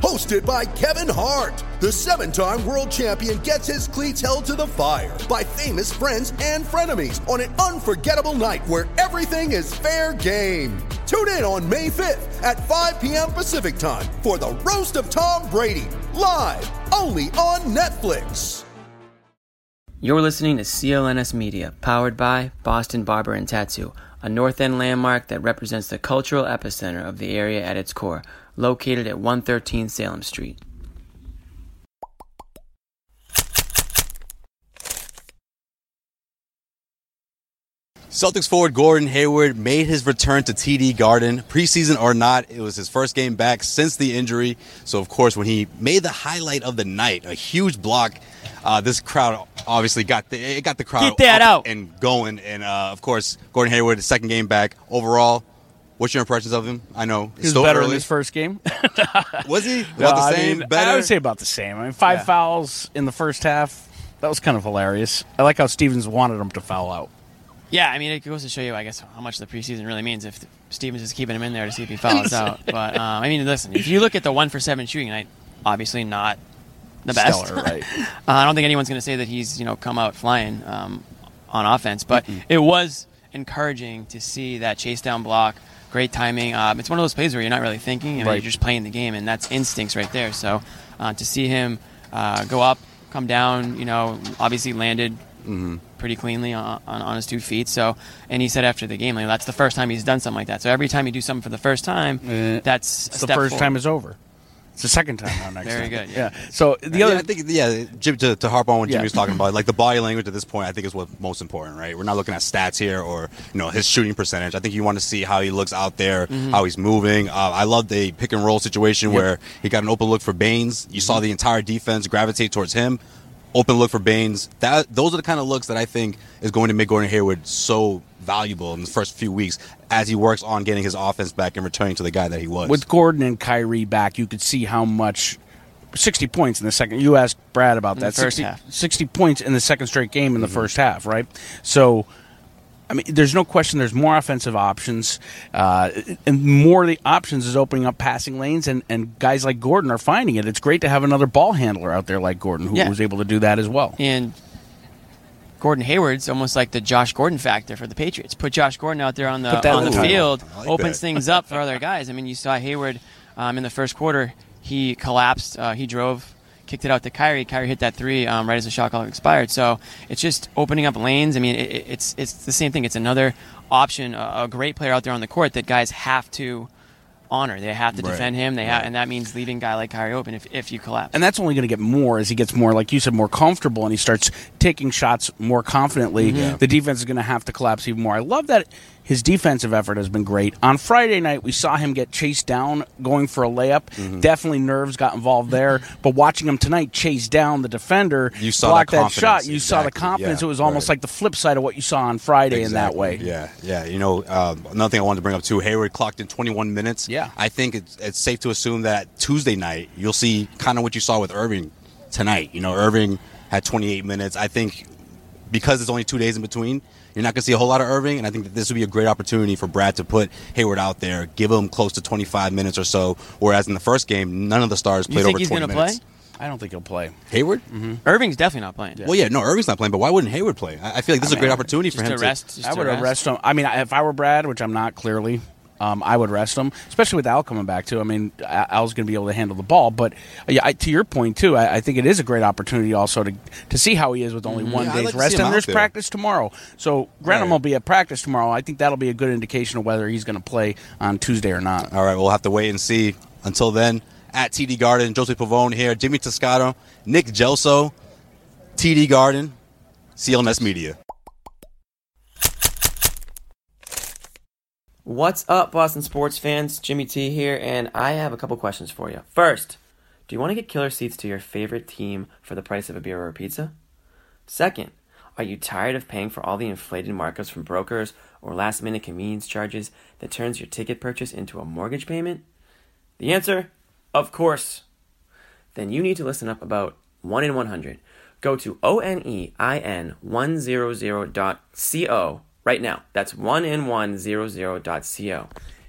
Hosted by Kevin Hart, the seven time world champion gets his cleats held to the fire by famous friends and frenemies on an unforgettable night where everything is fair game. Tune in on May 5th at 5 p.m. Pacific time for the Roast of Tom Brady, live only on Netflix. You're listening to CLNS Media, powered by Boston Barber and Tattoo, a North End landmark that represents the cultural epicenter of the area at its core, located at 113 Salem Street. Celtics forward Gordon Hayward made his return to TD Garden. Preseason or not, it was his first game back since the injury. So, of course, when he made the highlight of the night, a huge block, uh, this crowd obviously got the, it got the crowd Get that up out. and going. And, uh, of course, Gordon Hayward, his second game back. Overall, what's your impressions of him? I know He was still better early. in his first game. Was he? About Well, the I same? mean, better? I would say about the same. I mean, five Yeah. fouls in the first half. That was kind of hilarious. I like how Stevens wanted him to foul out. Yeah, I mean, it goes to show you, I guess, how much the preseason really means if Stevens is keeping him in there to see if he fouls out. But, um, I mean, listen, if you look at the one for seven shooting night, obviously not the best. Stellar, right? Uh, I don't think anyone's going to say that he's you know come out flying um, on offense, but it was encouraging to see that chase down block. Great timing. Um, it's one of those plays where you're not really thinking, and Right. you're just playing the game, and that's instincts right there. So uh, to see him uh, go up, come down, you know, obviously landed pretty cleanly on, on, on his two feet. So, and he said after the game, like, that's the first time he's done something like that. So every time you do something for the first time, Eh, that's a the first forward. time is over. It's the second time now next Very time. good, yeah. So the yeah, other I think yeah, Jim, to, to harp on what Yeah. Jimmy was talking about, like the body language at this point, I think is what's most important, right? We're not looking at stats here or you know his shooting percentage. I think you want to see how he looks out there, Mm-hmm. how he's moving. Uh, I love the pick and roll situation where he got an open look for Baynes. You Mm-hmm. saw the entire defense gravitate towards him. Open look for Baynes. That those are the kind of looks that I think is going to make Gordon Hayward so valuable in the first few weeks as he works on getting his offense back and returning to the guy that he was. with Gordon and Kyrie back, you could see how much. 60 points in the second. You asked Brad about In that. the first 60, half. 60 points in the second straight game in the mm-hmm. first half, right? So, I mean, there's no question there's more offensive options, uh, and more of the options is opening up passing lanes, and, and guys like Gordon are finding it. It's great to have another ball handler out there like Gordon who Yeah. was able to do that as well. And Gordon Hayward's almost like the Josh Gordon factor for the Patriots. Put Josh Gordon out there on the that on the the field, like opens that. things up for other guys. I mean, you saw Hayward um, in the first quarter. He collapsed. Uh, he drove, kicked it out to Kyrie. Kyrie hit that three um, right as the shot clock expired. So it's just opening up lanes. I mean, it, it- it's it's the same thing. It's another option, a, a great player out there on the court that guys have to honor. They have to Right. defend him. They ha- Right. and that means leaving a guy like Kyrie open if, if you collapse. And that's only going to get more as he gets more, like you said, more comfortable and he starts taking shots more confidently. The defense is going to have to collapse even more. I love that his defensive effort has been great. On Friday night, we saw him get chased down going for a layup. Definitely nerves got involved there. But watching him tonight chase down the defender, You saw block that that, shot, you saw the confidence. Yeah, it was almost right. like the flip side of what you saw on Friday in that way. Yeah, yeah. You know, uh, another thing I wanted to bring up too. Hayward clocked in 21 minutes. Yeah. I think it's, it's safe to assume that Tuesday night you'll see kind of what you saw with Irving tonight. You know, Irving had 28 minutes. I think because it's only two days in between, you're not going to see a whole lot of Irving, and I think that this would be a great opportunity for Brad to put Hayward out there, give him close to 25 minutes or so. Whereas in the first game, none of the stars you played think over he's 20 gonna minutes. play? I don't think he'll play. Hayward? Mm-hmm. Irving's definitely not playing. Well, yeah, no, Irving's not playing, but why wouldn't Hayward play? I, I feel like this is a great opportunity for him to rest. Just I would rest. arrest him. I mean, if I were Brad, which I'm not clearly, um, I would rest him, especially with Al coming back too. I mean, Al- Al's going to be able to handle the ball. But uh, yeah, I, to your point too, I, I think it is a great opportunity also to to see how he is with only one Yeah, day's like rest. And there's there. practice tomorrow, so Grantham Right. will be at practice tomorrow. I think that'll be a good indication of whether he's going to play on Tuesday or not. All right, we'll have to wait and see. Until then, at TD Garden, Jose Pavone here, Jimmy Toscano, Nick Gelso. TD Garden, CLNS Media. What's up, Boston sports fans? Jimmy T here, and I have a couple questions for you. First, do you want to get killer seats to your favorite team for the price of a beer or a pizza? Second, are you tired of paying for all the inflated markups from brokers or last minute convenience charges that turns your ticket purchase into a mortgage payment? The answer? Of course. Then you need to listen up about 1 in 100. Go to onein100.co right now. That's 1in100.co.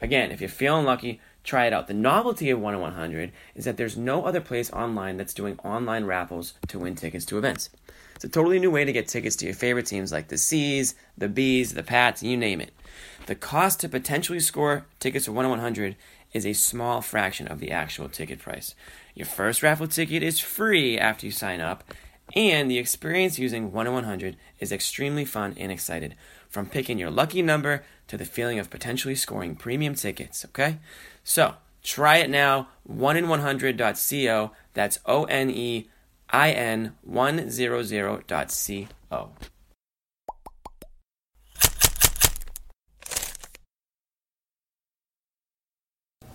Again, if you're feeling lucky, try it out. The novelty of 1 in 100 is that there's no other place online that's doing online raffles to win tickets to events. It's a totally new way to get tickets to your favorite teams like the C's, the B's, the Pats, you name it. The cost to potentially score tickets for 1 in 100 is a small fraction of the actual ticket price. Your first raffle ticket is free after you sign up, and the experience using 1 in 100 is extremely fun and excited. From picking your lucky number to the feeling of potentially scoring premium tickets, okay? So, try it now, 1in100.co. That's O N E I N 100.co.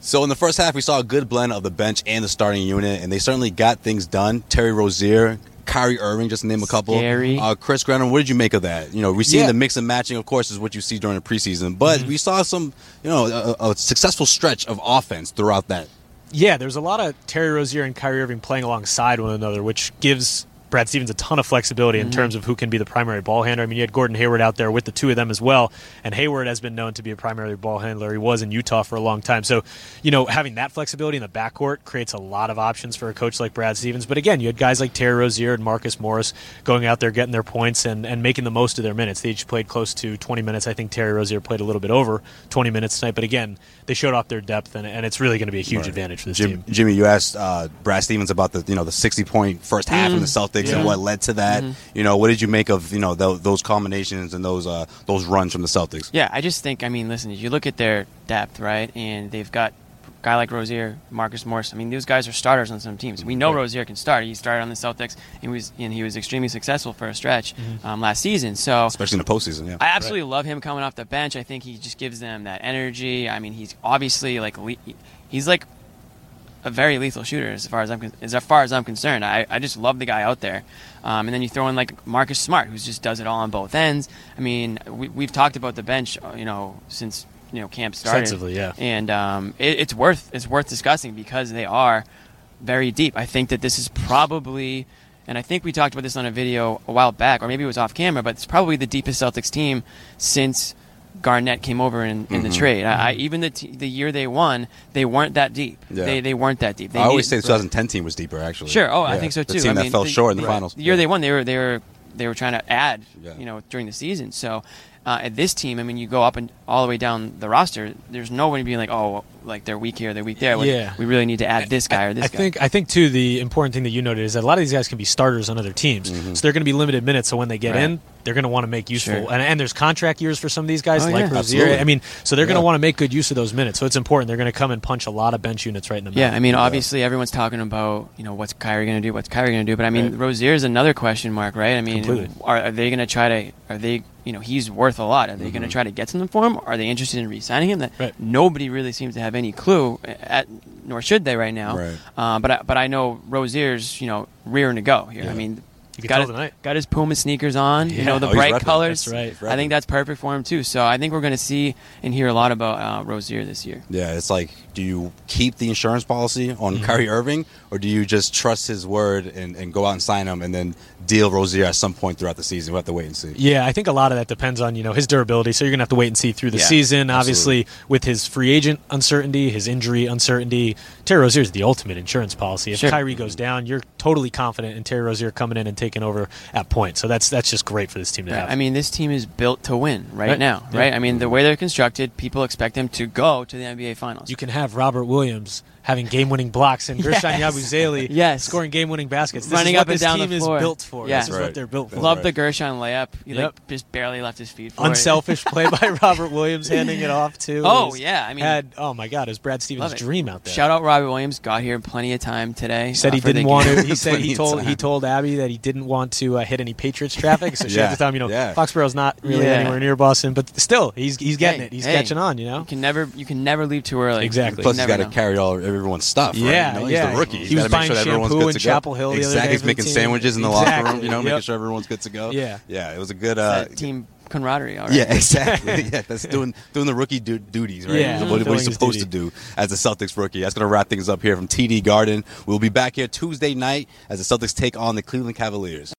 So in the first half, we saw a good blend of the bench and the starting unit, and they certainly got things done. Terry Rozier, Kyrie Irving, just to name a couple. Scary. Uh, Chris Grannon, what did you make of that? You know, we seeing Yeah. the mix and matching, of course, is what you see during the preseason, but Mm-hmm. we saw some, you know, a, a successful stretch of offense throughout that. Yeah, there's a lot of Terry Rozier and Kyrie Irving playing alongside one another, which gives Brad Stevens a ton of flexibility in terms of who can be the primary ball handler. I mean, you had Gordon Hayward out there with the two of them as well, and Hayward has been known to be a primary ball handler. He was in Utah for a long time. So, you know, having that flexibility in the backcourt creates a lot of options for a coach like Brad Stevens. But again, you had guys like Terry Rozier and Marcus Morris going out there getting their points and, and making the most of their minutes. They each played close to 20 minutes. I think Terry Rozier played a little bit over 20 minutes tonight. But again, they showed off their depth, and, and it's really going to be a huge Right. advantage for this Jim, team. Jimmy, you asked uh, Brad Stevens about the you know the sixty point first half Mm. from the Celtics and what led to that. You know, what did you make of you know tho- those combinations and those uh, those runs from the Celtics? Yeah, I just think, I mean, listen, you look at their depth, right? And they've got a guy like Rozier, Marcus Morris. I mean, those guys are starters on some teams. We know Rozier can start. He started on the Celtics, and he was, and he was extremely successful for a stretch um, last season. So Especially in the postseason, yeah. I absolutely love him coming off the bench. I think he just gives them that energy. I mean, he's obviously like he's like a very lethal shooter as far as I'm con- as far as I'm concerned. I, I just love the guy out there. Um, and then you throw in like Marcus Smart, who just does it all on both ends. I mean, we, we've talked about the bench, uh, you know, since you know camp started. Yeah. And um, it, it's worth it's worth discussing because they are very deep. I think that this is probably, and I think we talked about this on a video a while back, or maybe it was off camera, but it's probably the deepest Celtics team since Garnett came over in, in the mm-hmm. trade. I, I, mm-hmm. even the t- the year they won, they weren't that deep. Yeah. They they weren't that deep. They I always say the 2010 team was deeper, actually. Sure. Oh, I think so too. The team I that mean, fell the- short in the right. finals. The year Yeah. they won, they were they were they were trying to add, Yeah. you know, during the season. So uh, at this team, I mean, you go up and all the way down the roster. There's nobody being like, oh, like they're weak here, they're weak there. Like, Yeah. We really need to add this guy or this I guy. think I think too the important thing that you noted is that a lot of these guys can be starters on other teams, Mm-hmm. so they're going to be limited minutes. So when they get Right. in, they're going to want to make useful. Sure. And, and there's contract years for some of these guys, Oh, like yeah. Rozier. I mean, so they're going to want to make good use of those minutes. So it's important. They're going to come and punch a lot of bench units right in the middle. Yeah, I mean, obviously everyone's talking about you know what's Kyrie going to do, what's Kyrie going to do, but I mean, Right. Rozier is another question mark, right? I mean, Completely. are, are they going to try to? Are they? You know, he's worth a lot. Are they going to try to get something for him? Are they interested in re-signing him? That Mm-hmm. Right. nobody really seems to have any clue, at, nor should they right now. Right. Uh, but I, but I know Rozier's you know rearing to go here. I mean. You can got tell his, tonight. got his Puma sneakers on, you know the Oh, bright colors. That's right. I think that's perfect for him too. So I think we're going to see and hear a lot about uh, Rozier this year. Yeah, it's like, do you keep the insurance policy on Mm-hmm. Kyrie Irving, or do you just trust his word and, and go out and sign him, and then deal Rozier at some point throughout the season? We'll have to wait and see. Yeah, I think a lot of that depends on you know his durability. So you're gonna have to wait and see through the Yeah, season. Obviously, with his free agent uncertainty, his injury uncertainty, Terry Rozier is the ultimate insurance policy. If Sure. Kyrie goes down, you're totally confident in Terry Rozier coming in and taking over at point. So that's that's just great for this team to Right. have. I mean, this team is built to win right, Right. now, Yeah. right? I mean, the way they're constructed, people expect them to go to the NBA Finals. you can have Robert Williams having game-winning blocks and Guerschon Yes. Yabusele Yes. scoring game-winning baskets. This Running is what up and this down team the is floor. built for. Yeah. This is Right. what they're built for. Love right. the Guerschon layup. He Yep. like just barely left his feet for it. Unselfish play by Robert Williams, handing it off to. Oh, It was- yeah, I mean- had oh my god, it was Brad Stevens' dream out there. Shout out Robert Williams. Got here in plenty of time today. He said uh, he didn't want game. to. He said he told he told Abby that he didn't want to uh, hit any Patriots traffic. So she had to tell him, you know, yeah. Foxborough's not really Yeah. anywhere near Boston, but still, he's he's getting Hey, it. He's hey. catching on. You know. You can never you can never leave too early. Exactly. Plus, he's never got to carry all everyone's stuff. Right? Yeah, you know, yeah. He's the rookie. He He's was got to make buying sure that everyone's shampoo good in to Chapel go. Hill the other exactly. day He's for the making sandwiches in the locker room. You know, making sure everyone's good to go. Yeah. yeah. It was a good. Uh, team camaraderie. All right. yeah, exactly. yeah, that's doing doing the rookie du- duties, right? Yeah, what, what fulfilling he's supposed duty. to do as a Celtics rookie. That's going to wrap things up here from TD Garden. We'll be back here Tuesday night as the Celtics take on the Cleveland Cavaliers.